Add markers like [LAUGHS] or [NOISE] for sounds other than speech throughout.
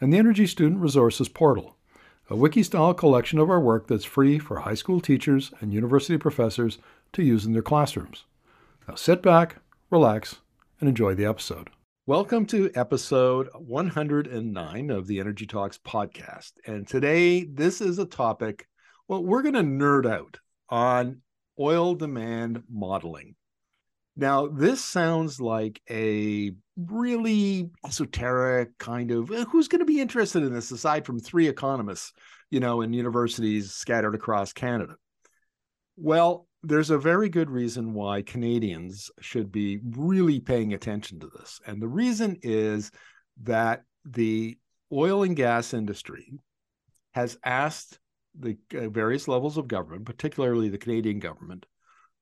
and the Energy Student Resources Portal, a wiki-style collection of our work that's free for high school teachers and university professors to use in their classrooms. Now sit back, relax, and enjoy the episode. Welcome to episode 109 of the Energy Talks podcast. And today, this is a topic, well, we're going to nerd out on oil demand modeling. Now, this sounds like a really esoteric kind of eh, who's going to be interested in this aside from three economists, you know, in universities scattered across Canada. Well, there's a very good reason why Canadians should be really paying attention to this. And the reason is that the oil and gas industry has asked the uh, various levels of government, particularly the Canadian government,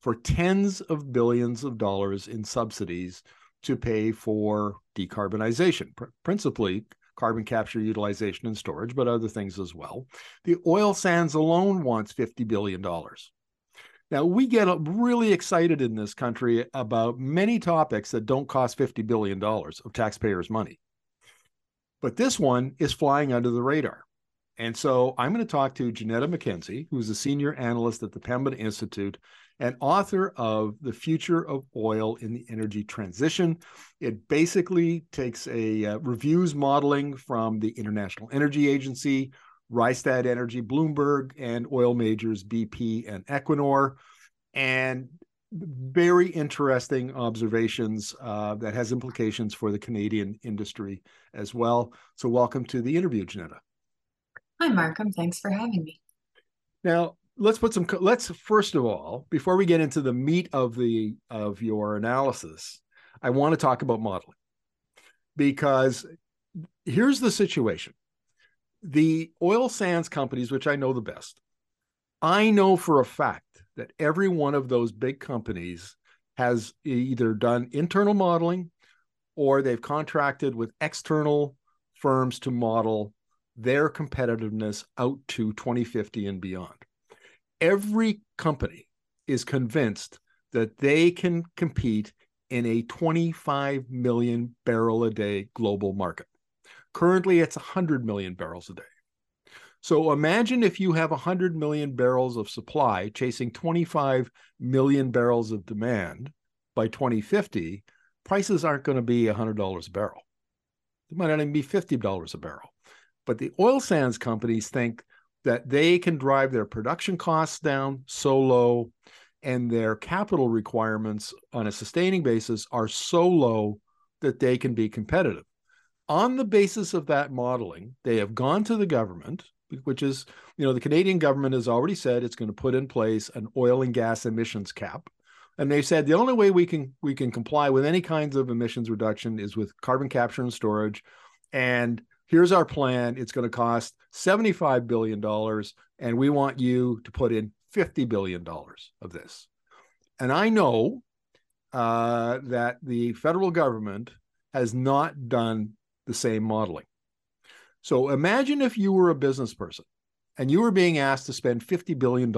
for tens of billions of dollars in subsidies to pay for decarbonization, pr- principally carbon capture, utilization, and storage, but other things as well. The oil sands alone wants $50 billion. Now, we get really excited in this country about many topics that don't cost $50 billion of taxpayers' money. But this one is flying under the radar. And so I'm going to talk to Janetta McKenzie, who's a senior analyst at the Pembina Institute and author of The Future of Oil in the Energy Transition. It basically takes a uh, reviews modeling from the International Energy Agency, Rystad Energy, Bloomberg, and oil majors BP and Equinor, and very interesting observations uh, that has implications for the Canadian industry as well. So, welcome to the interview, Janetta. Hi, Markham. Thanks for having me. Now, let's put some let's first of all before we get into the meat of the of your analysis i want to talk about modeling. Because here's the situation. The oil sands companies which i know the best i know for a fact that every one of those big companies has either done internal modeling or they've contracted with external firms to model their competitiveness out to 2050 and beyond every company is convinced that they can compete in a 25 million barrel a day global market. Currently, it's 100 million barrels a day. So imagine if you have 100 million barrels of supply chasing 25 million barrels of demand by 2050, prices aren't going to be $100 a barrel. They might not even be $50 a barrel. But the oil sands companies think that they can drive their production costs down so low and their capital requirements on a sustaining basis are so low that they can be competitive. On the basis of that modeling, they have gone to the government, which is, you know, the Canadian government has already said it's going to put in place an oil and gas emissions cap. And they said the only way we can we can comply with any kinds of emissions reduction is with carbon capture and storage and here's our plan. It's going to cost $75 billion, and we want you to put in $50 billion of this. And I know uh, that the federal government has not done the same modeling. So imagine if you were a business person and you were being asked to spend $50 billion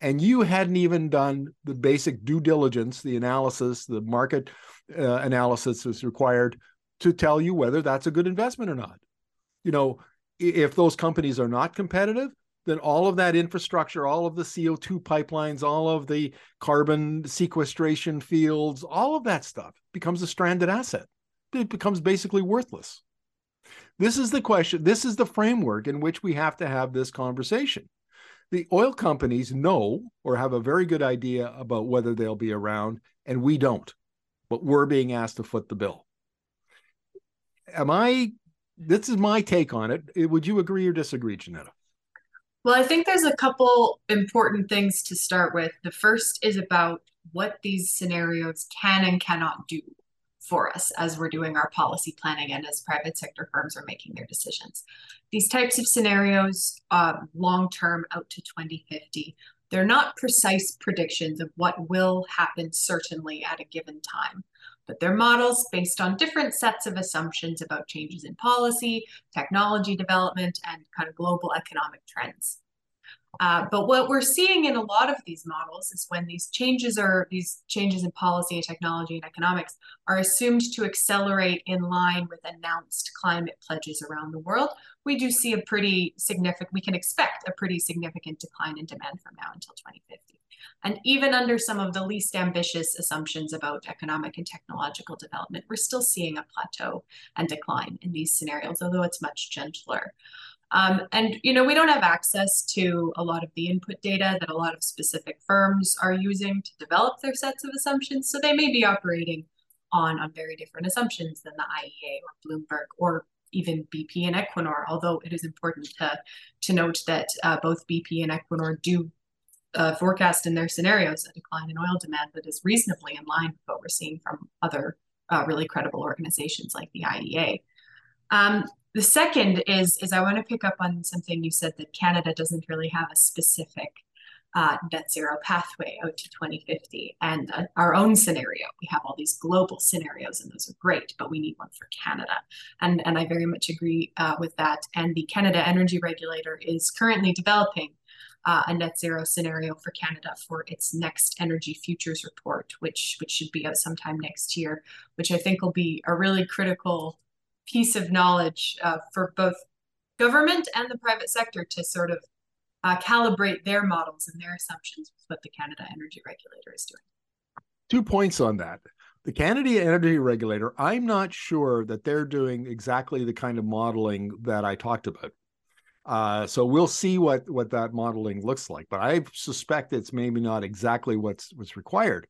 and you hadn't even done the basic due diligence, the analysis, the market uh, analysis that's required to tell you whether that's a good investment or not. You know, if those companies are not competitive, then all of that infrastructure, all of the CO2 pipelines, all of the carbon sequestration fields, all of that stuff becomes a stranded asset. It becomes basically worthless. This is the question. This is the framework in which we have to have this conversation. The oil companies know or have a very good idea about whether they'll be around, and we don't. But we're being asked to foot the bill am I? This is my take on it. Would you agree or disagree, Janetta? Well, I think there's a couple important things to start with. The first is about what these scenarios can and cannot do. for us as we're doing our policy planning and as private sector firms are making their decisions. These types of scenarios, uh, long term out to 2050, they're not precise predictions of what will happen certainly at a given time, but they're models based on different sets of assumptions about changes in policy, technology development, and kind of global economic trends. Uh, but what we're seeing in a lot of these models is when these changes are these changes in policy and technology and economics are assumed to accelerate in line with announced climate pledges around the world, we do see a pretty significant, we can expect a pretty significant decline in demand from now until 2050. And even under some of the least ambitious assumptions about economic and technological development, we're still seeing a plateau and decline in these scenarios, although it's much gentler. Um, and you know, we don't have access to a lot of the input data that a lot of specific firms are using to develop their sets of assumptions. So they may be operating on, on very different assumptions than the IEA or Bloomberg or even BP and Equinor, although it is important to, to note that uh, both BP and Equinor do uh, forecast in their scenarios a decline in oil demand that is reasonably in line with what we're seeing from other uh, really credible organizations like the IEA. Um, the second is is I want to pick up on something you said that Canada doesn't really have a specific uh, net zero pathway out to 2050 and uh, our own scenario. We have all these global scenarios and those are great, but we need one for Canada. And, and I very much agree uh, with that. And the Canada Energy Regulator is currently developing uh, a net zero scenario for Canada for its next energy futures report, which, which should be out sometime next year, which I think will be a really critical piece of knowledge uh, for both government and the private sector to sort of uh, calibrate their models and their assumptions with what the Canada Energy Regulator is doing. Two points on that. The Canada Energy Regulator, I'm not sure that they're doing exactly the kind of modeling that I talked about. Uh, so we'll see what what that modeling looks like, but I suspect it's maybe not exactly what's what's required.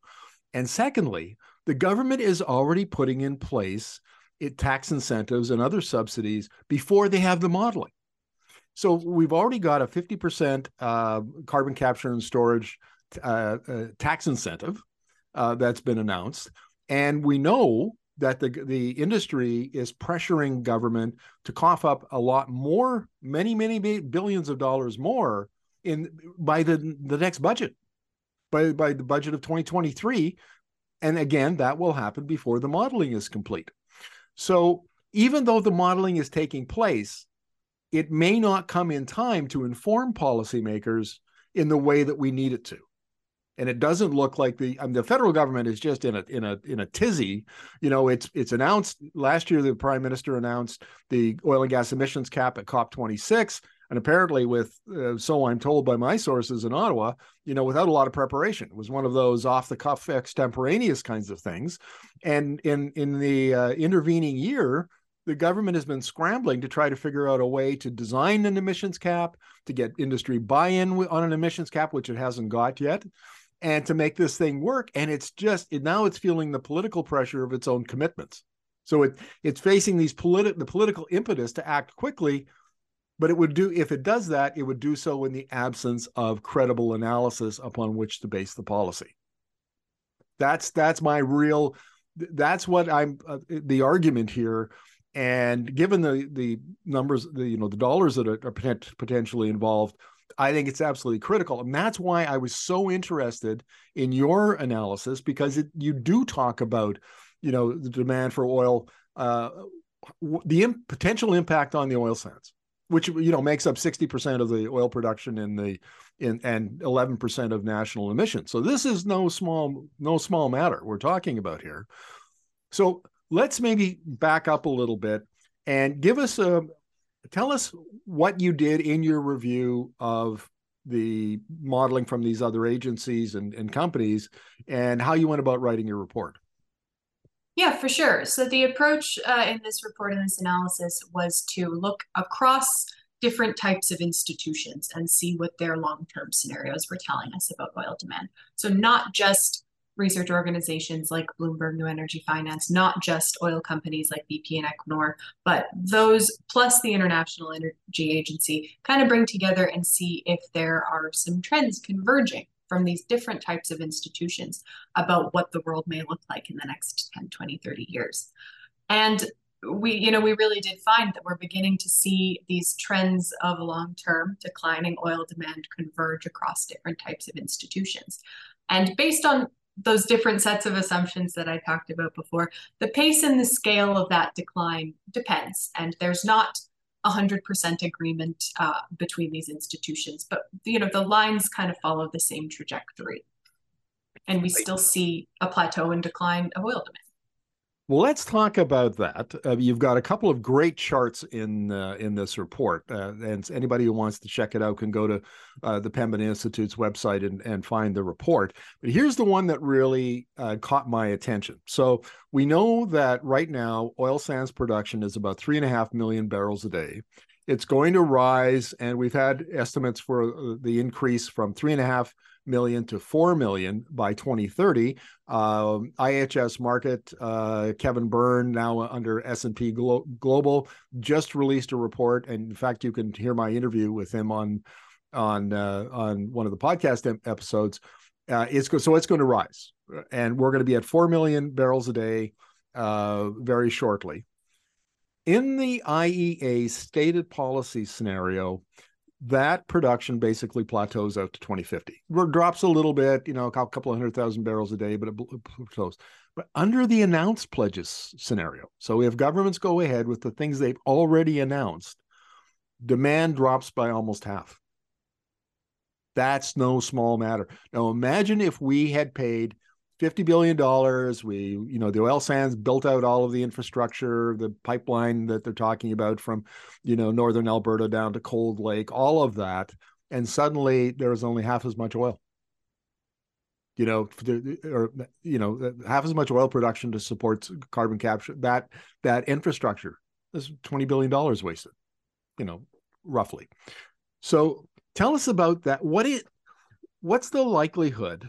And secondly, the government is already putting in place it, tax incentives and other subsidies before they have the modeling. So we've already got a 50% uh, carbon capture and storage uh, uh, tax incentive uh, that's been announced. And we know that the, the industry is pressuring government to cough up a lot more, many, many billions of dollars more in by the, the next budget, by, by the budget of 2023. And again, that will happen before the modeling is complete. So even though the modeling is taking place, it may not come in time to inform policymakers in the way that we need it to. And it doesn't look like the I mean, the federal government is just in a in a in a tizzy. You know, it's it's announced last year. The prime minister announced the oil and gas emissions cap at COP 26. And apparently, with uh, so I'm told by my sources in Ottawa, you know, without a lot of preparation, it was one of those off the cuff, extemporaneous kinds of things. And in in the uh, intervening year, the government has been scrambling to try to figure out a way to design an emissions cap, to get industry buy-in on an emissions cap, which it hasn't got yet, and to make this thing work. And it's just it, now it's feeling the political pressure of its own commitments. So it it's facing these politi- the political impetus to act quickly but it would do if it does that it would do so in the absence of credible analysis upon which to base the policy. That's that's my real that's what i'm uh, the argument here. And given the the numbers the you know the dollars that are, are potentially involved i think it's absolutely critical. And that's why i was so interested in your analysis because it, you do talk about you know the demand for oil uh, the potential impact on the oil sands which you know makes up 60% of the oil production in the in and 11% of national emissions. So this is no small no small matter we're talking about here. So let's maybe back up a little bit and give us a tell us what you did in your review of the modeling from these other agencies and, and companies and how you went about writing your report. Yeah, for sure. So the approach uh, in this report and this analysis was to look across different types of institutions and see what their long-term scenarios were telling us about oil demand. So not just research organizations like Bloomberg New Energy Finance, not just oil companies like BP and Equinor, but those plus the International Energy Agency kind of bring together and see if there are some trends converging from these different types of institutions about what the world may look like in the next 10, 20, 30 years. And we, you know, we really did find that we're beginning to see these trends of long-term declining oil demand converge across different types of institutions. And based on those different sets of assumptions that I talked about before, the pace and the scale of that decline depends. And there's not 100% agreement uh, between these institutions, but you know the lines kind of follow the same trajectory, and we still see a plateau and decline of oil demand. Well, let's talk about that. Uh, you've got a couple of great charts in uh, in this report, uh, and anybody who wants to check it out can go to uh, the Pembina Institute's website and, and find the report. But here's the one that really uh, caught my attention. So we know that right now oil sands production is about three and a half million barrels a day. It's going to rise, and we've had estimates for uh, the increase from three and a half million to 4 million by 2030 uh, IHS Markit uh, Kevin Birn now under s&p Glo- global just released a report. And in fact you can hear my interview with him on on uh, on one of the podcast episodes. Uh, it's so it's going to rise. And we're going to be at 4 million barrels a day uh, very shortly. In the iea stated policy scenario that production basically plateaus out to 2050. It drops a little bit, you know, a couple of hundred thousand barrels a day, but it plateaus. But under the announced pledges scenario, so if governments go ahead with the things they've already announced, demand drops by almost half. That's no small matter. Now imagine if we had paid $50 billion. We, you know, the oil sands built out all of the infrastructure, the pipeline that they're talking about from, you know, northern Alberta down to Cold Lake, all of that. And suddenly there was only half as much oil. You know, or you know, half as much oil production to support carbon capture. That that infrastructure is twenty billion dollars wasted. You know, roughly. So tell us about that. What it, what's the likelihood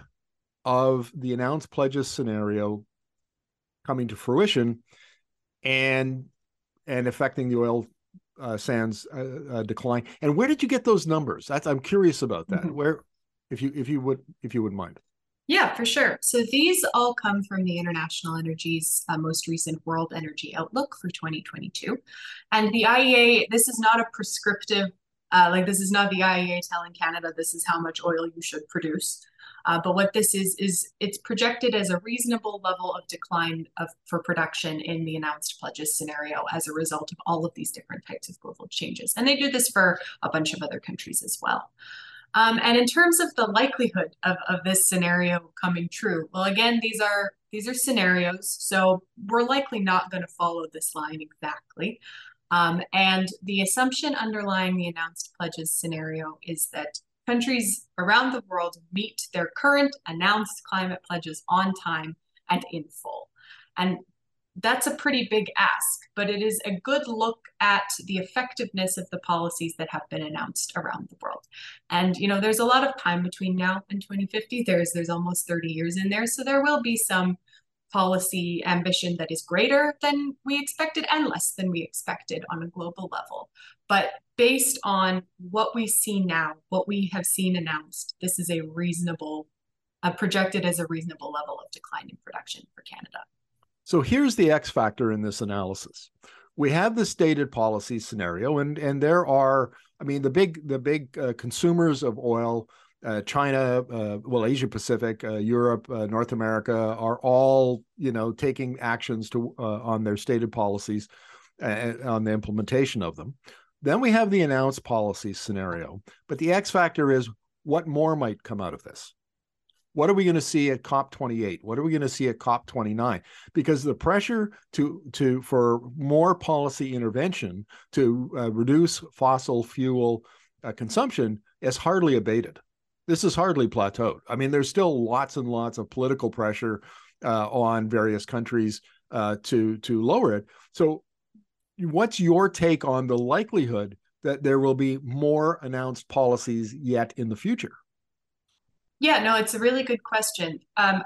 of the announced pledges scenario coming to fruition and and affecting the oil uh, sands uh, uh, decline. And where did you get those numbers? That's I'm curious about that. Mm-hmm. Where, if you if you would if you would mind. Yeah, for sure. So these all come from the International Energy's uh, most recent World Energy Outlook for 2022, and the IEA. This is not a prescriptive. Uh, like this is not the IEA telling Canada this is how much oil you should produce. Uh, but what this is, is it's projected as a reasonable level of decline of, for production in the announced pledges scenario as a result of all of these different types of global changes. And they do this for a bunch of other countries as well. Um, and in terms of the likelihood of, of this scenario coming true, well, again, these are these are scenarios, so we're likely not going to follow this line exactly. Um, and the assumption underlying the announced pledges scenario is that countries around the world meet their current announced climate pledges on time and in full. And that's a pretty big ask, but it is a good look at the effectiveness of the policies that have been announced around the world. And you know, there's a lot of time between now and 2050. There's there's almost 30 years in there, so there will be some policy ambition that is greater than we expected and less than we expected on a global level. But based on what we see now, what we have seen announced, this is a reasonable, uh, projected as a reasonable level of decline in production for Canada. So here's the X factor in this analysis. We have the stated policy scenario, and and there are, I mean, the big the big uh, consumers of oil uh, China, uh, well, Asia Pacific, uh, Europe, uh, North America are all, you know, taking actions to on their stated policies on the implementation of them. Then we have the announced policy scenario, but the X factor is what more might come out of this. What are we going to see at COP 28? What are we going to see at COP 29? Because the pressure to to for more policy intervention to uh, reduce fossil fuel consumption is hardly abated this is hardly plateaued. I mean, there's still lots and lots of political pressure uh, on various countries uh, to to lower it. So, what's your take on the likelihood that there will be more announced policies yet in the future? Yeah, no, it's a really good question. Um,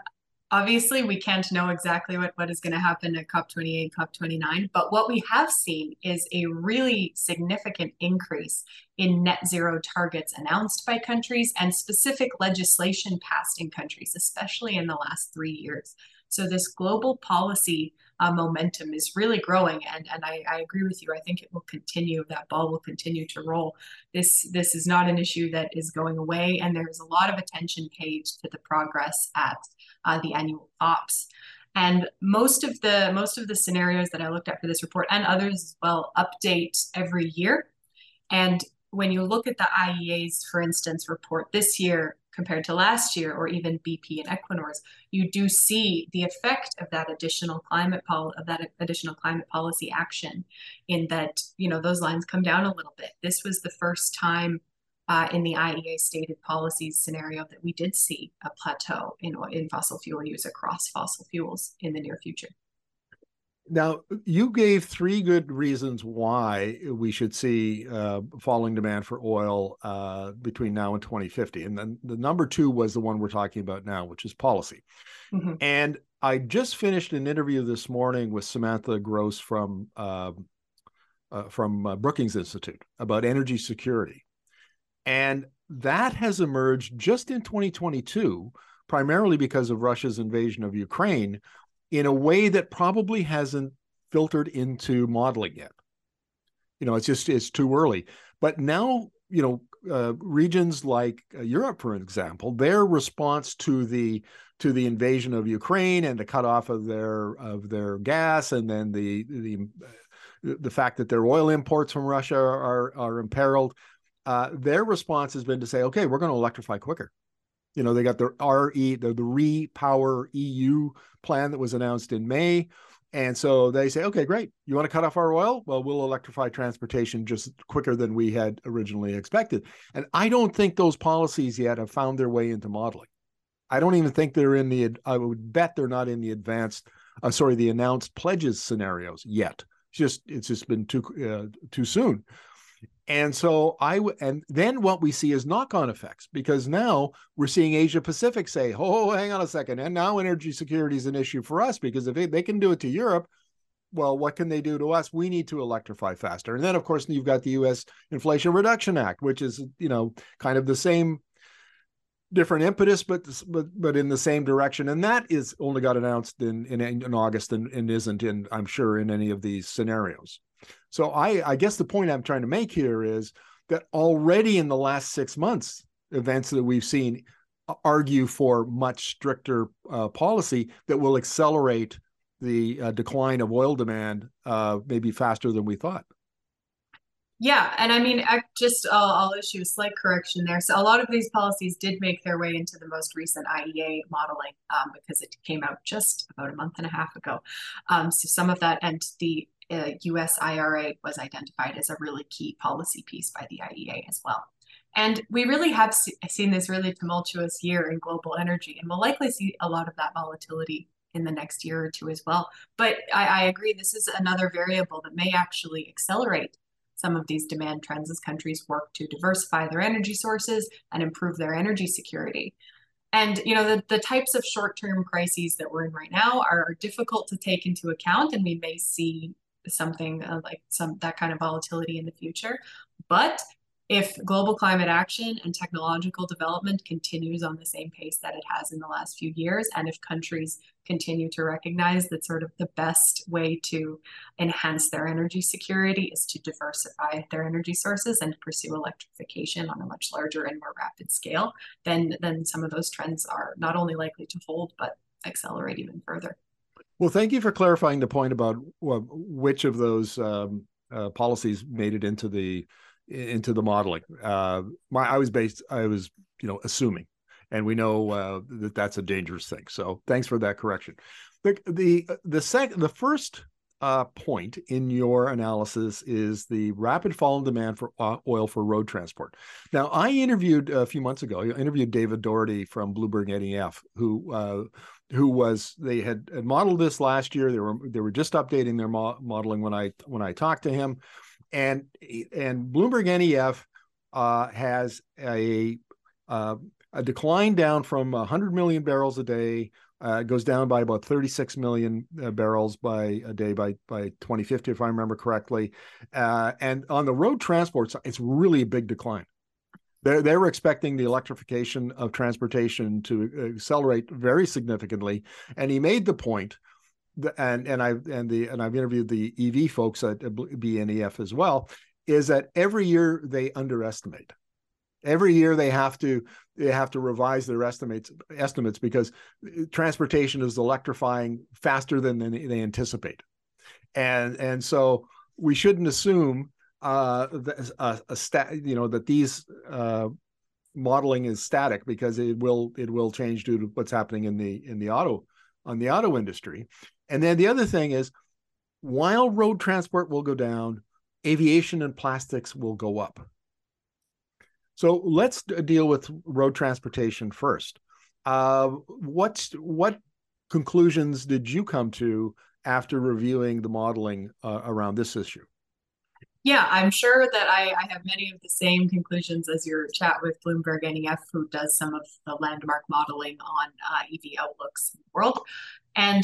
obviously we can't know exactly what, what is going to happen at COP28, COP29, but what we have seen is a really significant increase in net zero targets announced by countries and specific legislation passed in countries, especially in the last three years. So this global policy uh, momentum is really growing, and and I, I agree with you. I think it will continue. That ball will continue to roll. This this is not an issue that is going away, and there is a lot of attention paid to the progress at uh, the annual COPs. And most of the most of the scenarios that I looked at for this report and others as well update every year. And when you look at the IEA's, for instance, report this year compared to last year, or even BP and Equinor's, you do see the effect of that additional climate pol- of that additional climate policy action. In that, you know, those lines come down a little bit. This was the first time uh, in the IEA stated policies scenario that we did see a plateau in, in fossil fuel use across fossil fuels in the near future. Now, you gave three good reasons why we should see uh, falling demand for oil uh, between now and 2050. And then the number two was the one we're talking about now, which is policy. Mm-hmm. And I just finished an interview this morning with Samantha Gross from uh, uh from uh, Brookings Institute about energy security. And that has emerged just in 2022, primarily because of Russia's invasion of Ukraine, in a way that probably hasn't filtered into modeling yet. You know, it's just it's too early. But now, you know, uh, regions like uh, Europe, for example, their response to the to the invasion of Ukraine and the cutoff of their of their gas, and then the the the fact that their oil imports from Russia are are imperiled, uh, their response has been to say, okay, we're going to electrify quicker. You know, they got their RE, the, the Repower EU plan that was announced in May. And so they say, okay, great. You want to cut off our oil? Well, we'll electrify transportation just quicker than we had originally expected. And I don't think those policies yet have found their way into modeling. I don't even think they're in the, I would bet they're not in the advanced, uh, sorry, the announced pledges scenarios yet. It's just, it's just been too, uh, too soon. And so I w- and then what we see is knock-on effects because now we're seeing Asia Pacific say, "Oh, hang on a second, and now energy security is an issue for us because if they, can do it to Europe, well, what can they do to us? We need to electrify faster." And then, of course, you've got the U.S. Inflation Reduction Act, which is you know kind of the same different impetus, but but but in the same direction. And that is only got announced in in, in August and, and isn't in I'm sure in any of these scenarios. So I, I guess the point I'm trying to make here is that already in the last six months, events that we've seen argue for much stricter uh, policy that will accelerate the uh, decline of oil demand uh, maybe faster than we thought. Yeah, and I mean, I just I'll, I'll, issue a slight correction there. So a lot of these policies did make their way into the most recent IEA modeling um, because it came out just about a month and a half ago. Um, so some of that and the uh, US IRA was identified as a really key policy piece by the IEA as well. And we really have seen this really tumultuous year in global energy, and we'll likely see a lot of that volatility in the next year or two as well. But I, I agree, this is another variable that may actually accelerate some of these demand trends as countries work to diversify their energy sources and improve their energy security. And you know the, the types of short-term crises that we're in right now are difficult to take into account, and we may see something uh, like some that kind of volatility in the future. But if global climate action and technological development continues on the same pace that it has in the last few years, and if countries continue to recognize that sort of the best way to enhance their energy security is to diversify their energy sources and pursue electrification on a much larger and more rapid scale, then, then some of those trends are not only likely to hold, but accelerate even further. Well, thank you for clarifying the point about which of those um, uh, policies made it into the into the modeling. Uh, my I was based I was you know assuming, and we know uh, that that's a dangerous thing. So thanks for that correction. The the the second the first uh, point in your analysis is the rapid fall in demand for uh, oil for road transport. Now, I interviewed a few months ago. I interviewed David Doherty from Bloomberg NEF, who uh, who was they had, modeled this last year. They were they were just updating their mo- modeling when I when I talked to him, and and Bloomberg NEF uh, has a uh, a decline down from 100 million barrels a day Uh, it goes down by about 36 million uh, barrels by a day by by 2050, if I remember correctly. Uh, and on the road transport it's really a big decline. They they were expecting the electrification of transportation to accelerate very significantly, and he made the point. And and I and the and I've interviewed the EV folks at BNEF as well. Is that every year they underestimate every year they have to they have to revise their estimates estimates because transportation is electrifying faster than they, they anticipate. And and so we shouldn't assume uh, a, a stat you know that these uh, modeling is static because it will it will change due to what's happening in the in the auto on the auto industry. And then the other thing is while road transport will go down aviation and plastics will go up so let's deal with road transportation first. Uh, what's what conclusions did you come to after reviewing the modeling uh, around this issue? Yeah, I'm sure that I, I, have many of the same conclusions as your chat with Bloomberg NEF, who does some of the landmark modeling on uh, EV outlooks in the world. And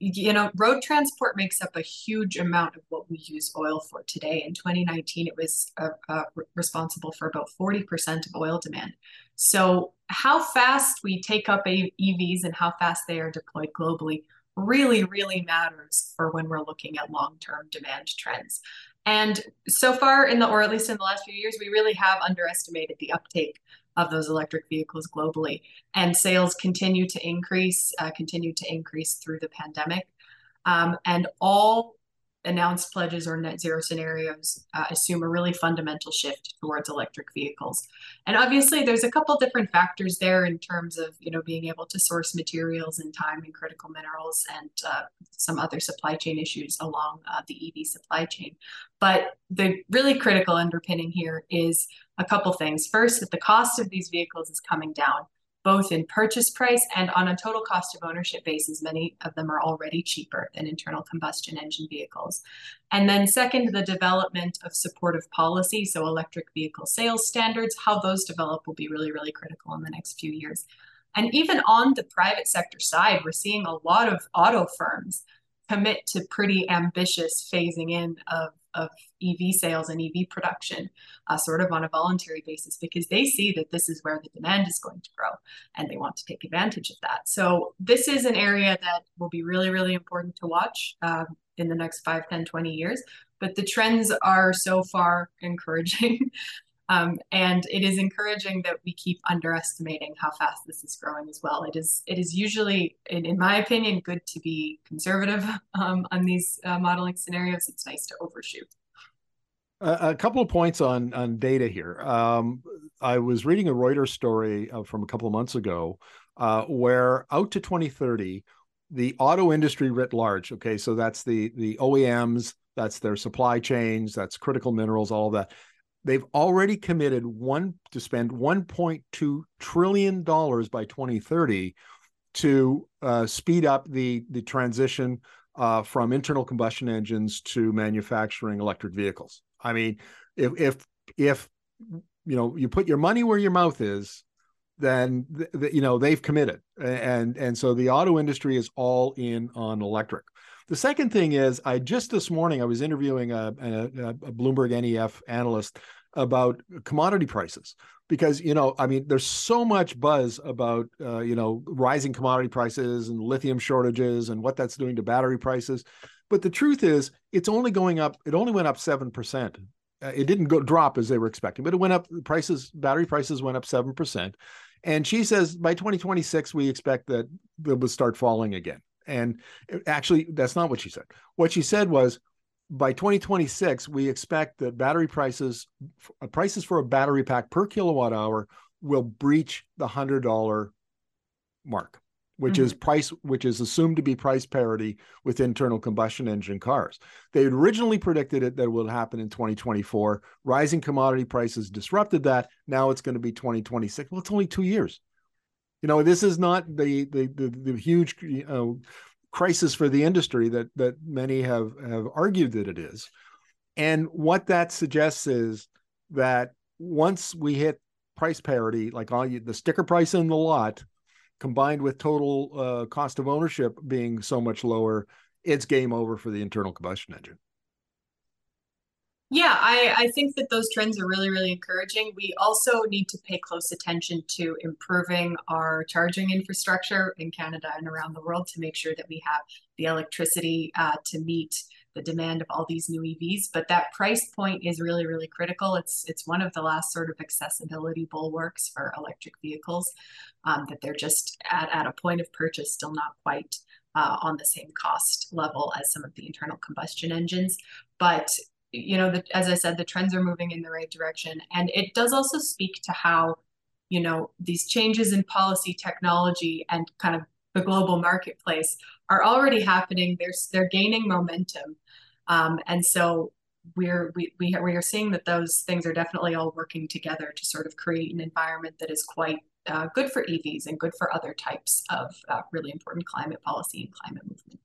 you know, road transport makes up a huge amount of what we use oil for today. In 2019, it was uh, uh, responsible for about 40% of oil demand. So, how fast we take up EVs and how fast they are deployed globally really, really matters for when we're looking at long term demand trends. And so far, in the or at least in the last few years, we really have underestimated the uptake of those electric vehicles globally. And sales continue to increase, uh, continue to increase through the pandemic. Um, and all announced pledges or net zero scenarios uh, assume a really fundamental shift towards electric vehicles. And obviously there's a couple different factors there in terms of, you know, being able to source materials in time and critical minerals and uh, some other supply chain issues along uh, the EV supply chain. But the really critical underpinning here is a couple things. First, that the cost of these vehicles is coming down both in purchase price and on a total cost of ownership basis. Many of them are already cheaper than internal combustion engine vehicles. And then, second, the development of supportive policy, so electric vehicle sales standards, how those develop will be really, really critical in the next few years. And even on the private sector side, we're seeing a lot of auto firms commit to pretty ambitious phasing in of of EV sales and EV production, uh, sort of on a voluntary basis, because they see that this is where the demand is going to grow and they want to take advantage of that. So, this is an area that will be really, really important to watch um, in the next 5, 10, 20 years. But the trends are so far [LAUGHS] encouraging. Um, and it is encouraging that we keep underestimating how fast this is growing as well. It is it is usually, in, in my opinion, good to be conservative [LAUGHS] um, on these uh, modeling scenarios. It's nice to overshoot. A, couple of points on on data here. Um, I was reading a Reuters story uh, from a couple of months ago uh, where out to 2030, the auto industry writ large. Okay, so that's the the OEMs, that's their supply chains, that's critical minerals, all of that they've already committed one to spend 1.2 trillion dollars by 2030 to uh, speed up the the transition uh, from internal combustion engines to manufacturing electric vehicles. I mean, if if if you know you put your money where your mouth is, then th- th- you know they've committed, and and so the auto industry is all in on electric. The second thing is, I just this morning I was interviewing a, a, a Bloomberg NEF analyst about commodity prices because you know i mean there's so much buzz about uh, you know rising commodity prices and lithium shortages and what that's doing to battery prices. But the truth is it's only going up it only went up 7% uh, it didn't go drop as they were expecting but it went up prices battery prices went up 7% and she says by 2026 we expect that it will start falling again and actually, that's not what she said. What she said was by 2026, we expect that battery prices, uh, prices for a battery pack per kilowatt hour will breach the $100 mark, which mm-hmm. is price, which is assumed to be price parity with internal combustion engine cars. They had originally predicted it that it would happen in 2024. Rising commodity prices disrupted that. Now it's going to be 2026. Well, it's only two years. You know, this is not the the the, the huge know, crisis for the industry that that many have have argued that it is. And what that suggests is that once we hit price parity, like all you, the sticker price in the lot combined with total uh, cost of ownership being so much lower, it's game over for the internal combustion engine. Yeah, I, I think that those trends are really, really encouraging. We also need to pay close attention to improving our charging infrastructure in Canada and around the world to make sure that we have the electricity uh, to meet the demand of all these new EVs. But that price point is really, really critical. It's it's one of the last sort of accessibility bulwarks for electric vehicles um, that they're just at, at a point of purchase still not quite uh, on the same cost level as some of the internal combustion engines. But you know, the, as I said, the trends are moving in the right direction. And it does also speak to how, you know, these changes in policy, technology, and kind of the global marketplace are already happening. They're, they're gaining momentum. Um, and so we're, we, we, we are seeing that those things are definitely all working together to sort of create an environment that is quite uh, good for EVs and good for other types of uh, really important climate policy and climate movement.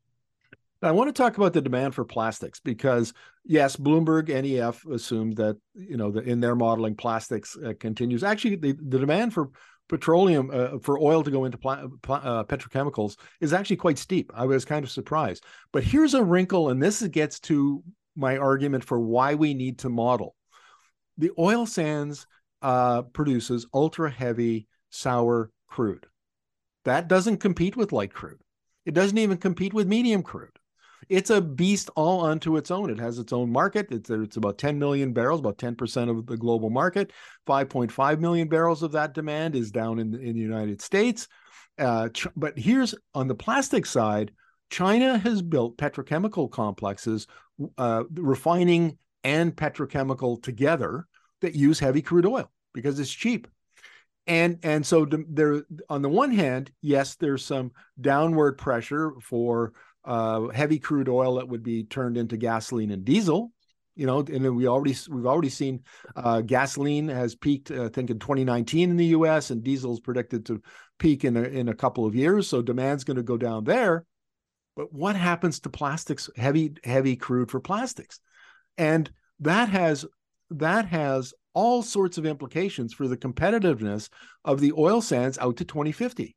I want to talk about the demand for plastics because yes, Bloomberg NEF assumed that you know the, in their modeling plastics uh, continues. Actually, the, the demand for petroleum uh, for oil to go into uh, petrochemicals is actually quite steep. I was kind of surprised. But here's a wrinkle, and this gets to my argument for why we need to model. The oil sands uh, produces ultra heavy sour crude. That doesn't compete with light crude. It doesn't even compete with medium crude it's a beast all unto its own. It has its own market. It's, it's about 10 million barrels, about 10% of the global market. 5.5 million barrels of that demand is down in, in the United States. Uh, but here's on the plastic side, China has built petrochemical complexes, uh, refining and petrochemical together that use heavy crude oil because it's cheap. And and so there, on the one hand, yes, there's some downward pressure for uh, heavy crude oil that would be turned into gasoline and diesel. You know, and we already we've already seen uh, gasoline has peaked, uh, I think, in 2019 in the U.S. and diesel is predicted to peak in a, in a couple of years. So demand's going to go down there. But what happens to plastics? Heavy heavy crude for plastics, and that has that has all sorts of implications for the competitiveness of the oil sands out to 2050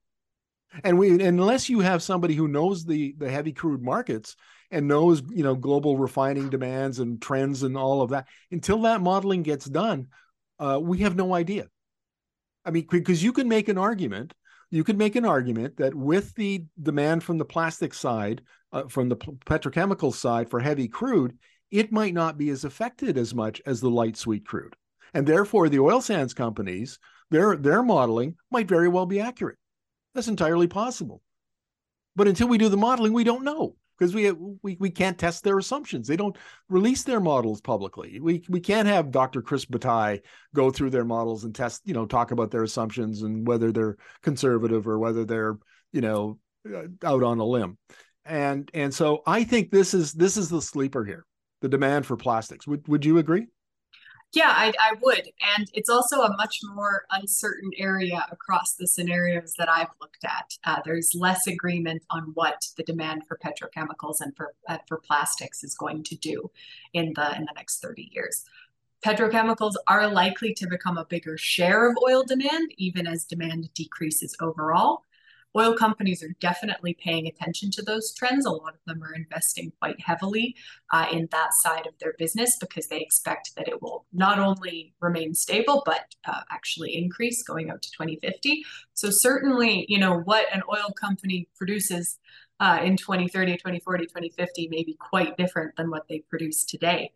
and we unless you have somebody who knows the the heavy crude markets and knows you know global refining demands and trends and all of that until that modeling gets done uh, we have no idea. I mean because you can make an argument you could make an argument that with the demand from the plastic side uh, from the petrochemical side for heavy crude it might not be as affected as much as the light sweet crude. And therefore the oil sands companies their their modeling might very well be accurate that's entirely possible. But until we do the modeling, we don't know because we, we we can't test their assumptions. They don't release their models publicly. We we can't have Dr. Chris Bataille go through their models and test, you know, talk about their assumptions and whether they're conservative or whether they're, you know, uh, out on a limb. And and so I think this is this is the sleeper here, the demand for plastics. Would would you agree? Yeah, I, I would. And it's also a much more uncertain area across the scenarios that I've looked at. Uh, there's less agreement on what the demand for petrochemicals and for, uh, for plastics is going to do in the, in the next 30 years. Petrochemicals are likely to become a bigger share of oil demand, even as demand decreases overall oil companies are definitely paying attention to those trends. A lot of them are investing quite heavily uh, in that side of their business because they expect that it will not only remain stable, but uh, actually increase going out to 2050. So, certainly, you know, what an oil company produces uh, in 2030, 2040, 2050 may be quite different than what they produce today.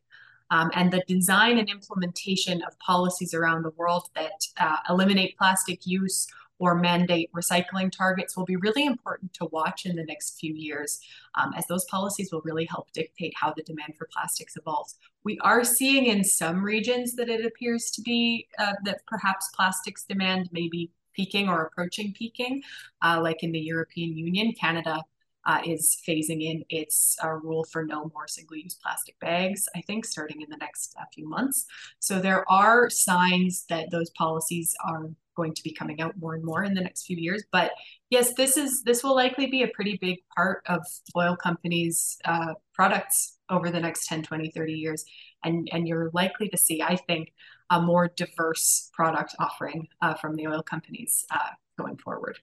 Um, and the design and implementation of policies around the world that uh, eliminate plastic use or mandate recycling targets will be really important to watch in the next few years, um, as those policies will really help dictate how the demand for plastics evolves. We are seeing in some regions that it appears to be uh, that perhaps plastics demand may be peaking or approaching peaking, uh, like in the European Union. Canada uh, is phasing in its uh, rule for no more single-use plastic bags, I think, starting in the next uh, few months. So there are signs that those policies are going to be coming out more and more in the next few years. But yes, this is this will likely be a pretty big part of oil companies' uh, products over the next 10, 20, 30 years. And, and you're likely to see, I think, a more diverse product offering uh, from the oil companies uh, going forward.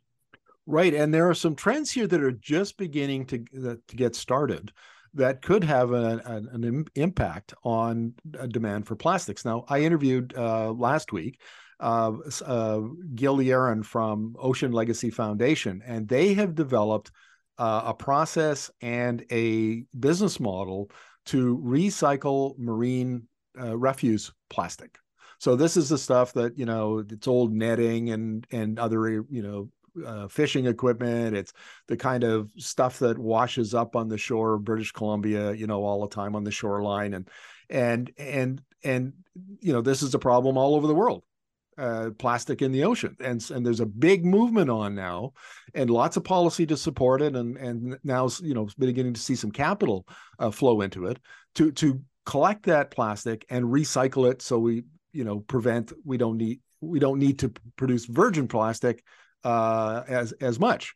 Right, and there are some trends here that are just beginning to to get started that could have a, an, an impact on demand for plastics. Now, I interviewed uh, last week uh, uh, Gil from Ocean Legacy Foundation, and they have developed uh, a process and a business model to recycle marine uh, refuse plastic. So this is the stuff that you know it's old netting and and other you know uh, fishing equipment. It's the kind of stuff that washes up on the shore of British Columbia, you know, all the time on the shoreline, and and and and you know this is a problem all over the world. Uh, plastic in the ocean, and and there's a big movement on now, and lots of policy to support it, and and now you know beginning to see some capital uh, flow into it to to collect that plastic and recycle it, so we you know prevent we don't need we don't need to produce virgin plastic uh, as as much.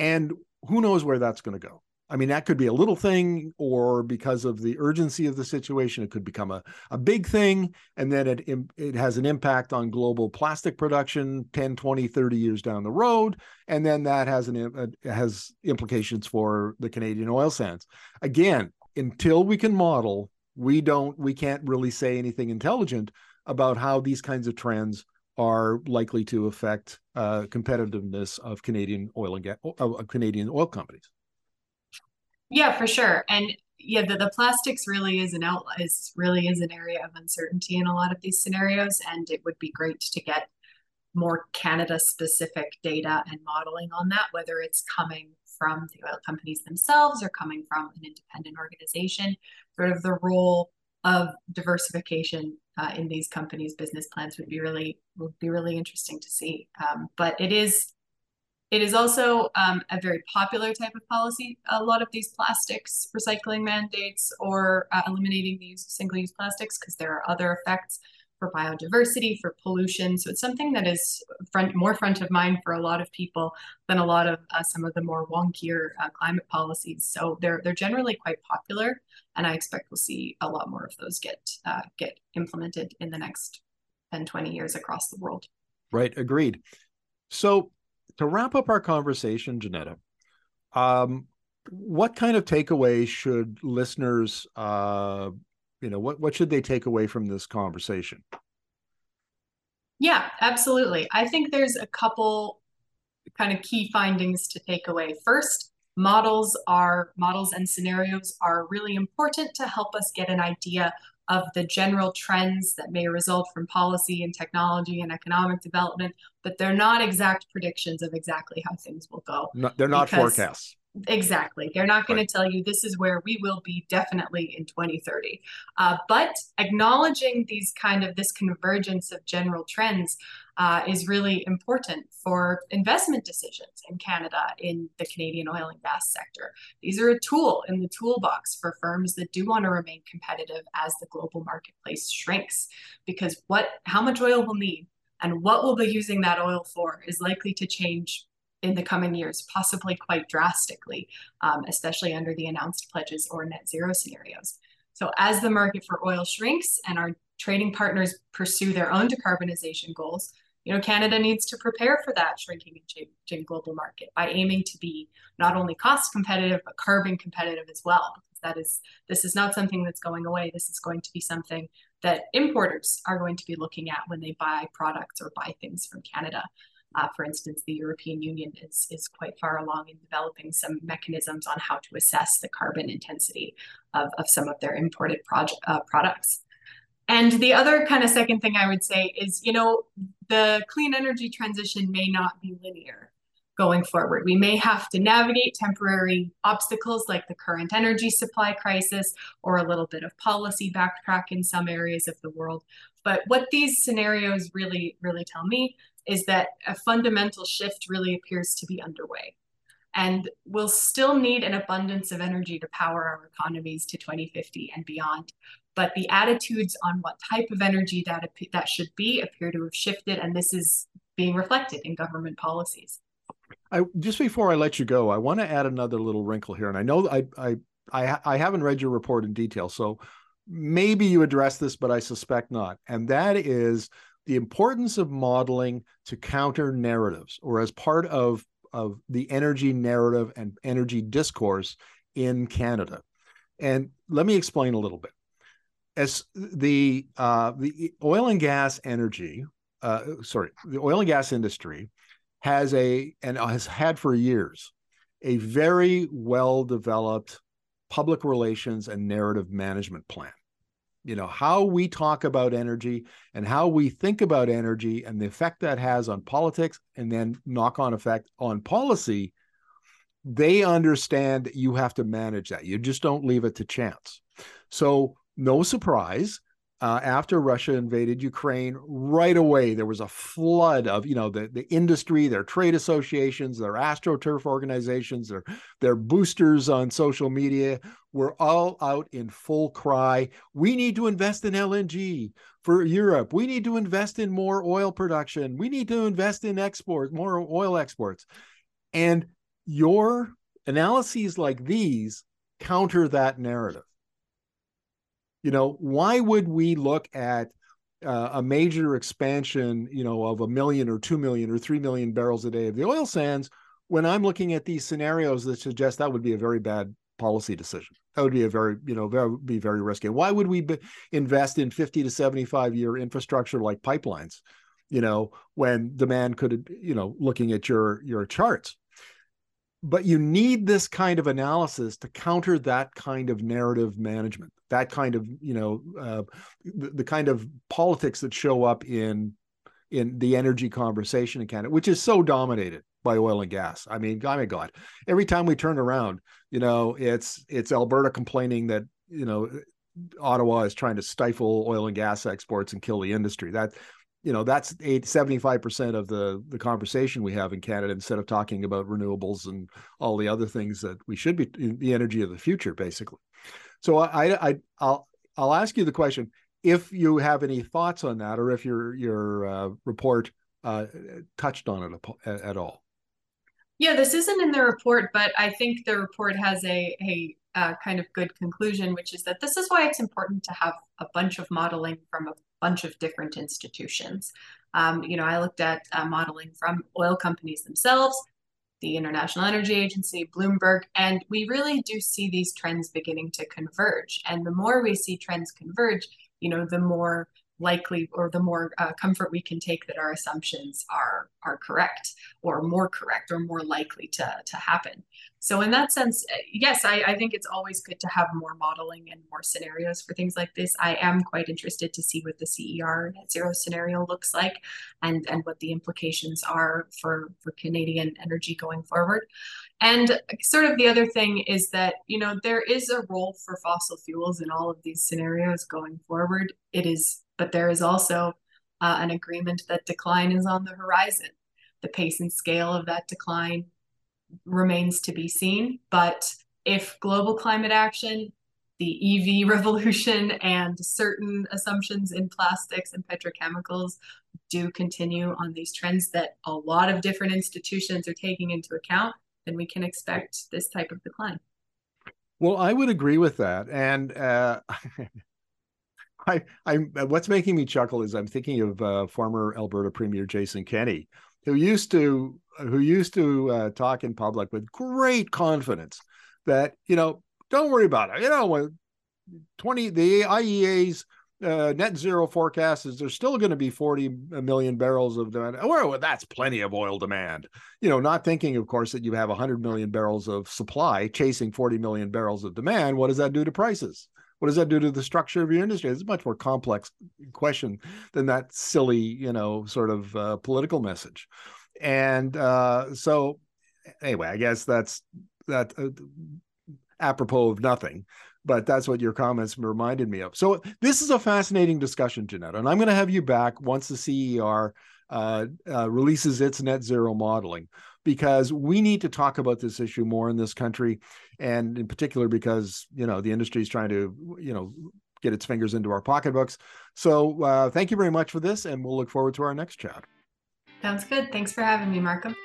And who knows where that's going to go? I mean, that could be a little thing, or because of the urgency of the situation, it could become a, a big thing. And then it, it has an impact on global plastic production 10, 20, 30 years down the road. And then that has, an, has implications for the Canadian oil sands. Again, until we can model, we don't, we can't really say anything intelligent about how these kinds of trends are likely to affect uh, competitiveness of Canadian oil and gas, uh, Canadian oil companies. Yeah, for sure. And yeah, the, the plastics really is an out is really is an area of uncertainty in a lot of these scenarios, and it would be great to get more Canada specific data and modeling on that, whether it's coming from the oil companies themselves or coming from an independent organization, sort of the role of diversification uh, in these companies' business plans would be really would be really interesting to see. Um, but it is it is also um, a very popular type of policy. A lot of these plastics recycling mandates or uh, eliminating the use of single-use plastics because there are other effects for biodiversity, for pollution. So it's something that is front, more front of mind for a lot of people than a lot of uh, some of the more wonkier uh, climate policies. So they're they're generally quite popular, and I expect we'll see a lot more of those get uh, get implemented in the next 10, 20 years across the world. Right, agreed. So to wrap up our conversation, Janetta, um, what kind of takeaway should listeners uh, you know what what should they take away from this conversation? Yeah absolutely. I think there's a couple kind of key findings to take away. First models are models and scenarios are really important to help us get an idea of the general trends that may result from policy and technology and economic development, but they're not exact predictions of exactly how things will go. No, they're not forecasts. Exactly. They're not going right. to tell you this is where we will be definitely in 2030. Uh, but acknowledging these kind of this convergence of general trends uh, is really important for investment decisions in Canada in the Canadian oil and gas sector. These are a tool in the toolbox for firms that do want to remain competitive as the global marketplace shrinks. Because what, how much oil we'll need and what we'll be using that oil for is likely to change in the coming years, possibly quite drastically, um, especially under the announced pledges or net zero scenarios. So as the market for oil shrinks and our trading partners pursue their own decarbonization goals, you know, Canada needs to prepare for that shrinking and changing global market by aiming to be not only cost competitive, but carbon competitive as well. Because that is, this is not something that's going away. This is going to be something that importers are going to be looking at when they buy products or buy things from Canada. Uh, for instance, the European Union is, is quite far along in developing some mechanisms on how to assess the carbon intensity of, of some of their imported uh, products. And the other kind of second thing I would say is, you know, the clean energy transition may not be linear going forward. We may have to navigate temporary obstacles like the current energy supply crisis or a little bit of policy backtrack in some areas of the world. But what these scenarios really, really tell me is that a fundamental shift really appears to be underway. And we'll still need an abundance of energy to power our economies to 2050 and beyond. But the attitudes on what type of energy that, that should be appear to have shifted, and this is being reflected in government policies. I just before I let you go, I want to add another little wrinkle here, and I know I I I, I haven't read your report in detail, so maybe you address this, but I suspect not. And that is the importance of modeling to counter narratives or as part of of the energy narrative and energy discourse in Canada. And let me explain a little bit. As the uh, the oil and gas energy, uh, sorry, the oil and gas industry has a and has had for years a very well developed public relations and narrative management plan. You know, how we talk about energy and how we think about energy and the effect that has on politics and then knock on effect on policy. They understand you have to manage that. You just don't leave it to chance. So, no surprise, uh, after Russia invaded Ukraine, right away there was a flood of you know the the industry, their trade associations, their astroturf organizations, their their boosters on social media were all out in full cry. We need to invest in LNG for Europe. We need to invest in more oil production. We need to invest in export, more oil exports. And your analyses like these counter that narrative. You know, why would we look at uh, a major expansion, you know, of a million or two million or three million barrels a day of the oil sands when I'm looking at these scenarios that suggest that would be a very bad policy decision? That would be a very, you know, very, be very risky. Why would we be, invest in 50 to 75 year infrastructure like pipelines, you know, when demand could, you know, looking at your your charts? But you need this kind of analysis to counter that kind of narrative management that kind of you know uh, the, the, kind of politics that show up in in the energy conversation in canada which is so dominated by oil and gas. I mean oh my god every time we turn around you know it's it's alberta complaining that you know ottawa is trying to stifle oil and gas exports and kill the industry. That you know that's 8 75% of the the conversation we have in Canada instead of talking about renewables and all the other things that we should be the energy of the future basically. So I, I I'll I'll ask you the question if you have any thoughts on that or if your your uh, report uh, touched on it at all yeah this isn't in the report but I think the report has a a uh, kind of good conclusion, which is that this is why it's important to have a bunch of modeling from a bunch of different institutions. Um, you know, I looked at uh, modeling from oil companies themselves, the International Energy Agency, Bloomberg, and we really do see these trends beginning to converge. And the more we see trends converge, you know, the more likely or the more uh, comfort we can take that our assumptions are are correct or more correct or more likely to to happen. So in that sense uh, yes I, I think it's always good to have more modeling and more scenarios for things like this. I am quite interested to see what the cer net zero scenario looks like and and what the implications are for for canadian energy going forward. And sort of the other thing is that you know there is a role for fossil fuels in all of these scenarios going forward. It is but there is also uh, an agreement that decline is on the horizon. The pace and scale of that decline remains to be seen. But if global climate action, the EV [LAUGHS] revolution, and certain assumptions in plastics and petrochemicals do continue on these trends that a lot of different institutions are taking into account, then we can expect this type of decline. Well, I would agree with that. And uh, [LAUGHS] I, I'm what's making me chuckle is I'm thinking of uh, former Alberta Premier Jason Kenney, who used to who used to uh, talk in public with great confidence that you know don't worry about it. You know twenty the IEA's uh, net zero forecast is there's still going to be 40 million barrels of demand. Well, that's plenty of oil demand. You know, not thinking, of course, that you have 100 million barrels of supply chasing 40 million barrels of demand. What does that do to prices? What does that do to the structure of your industry? It's a much more complex question than that silly, you know, sort of uh, political message. And uh, so, anyway, I guess that's that uh, apropos of nothing but that's what your comments reminded me of. So this is a fascinating discussion, Jeanette, and I'm going to have you back once the CER uh, uh, releases its net zero modeling because we need to talk about this issue more in this country, and in particular because you know the industry is trying to you know get its fingers into our pocketbooks. So uh, thank you very much for this, and we'll look forward to our next chat. Sounds good. Thanks for having me, Markham.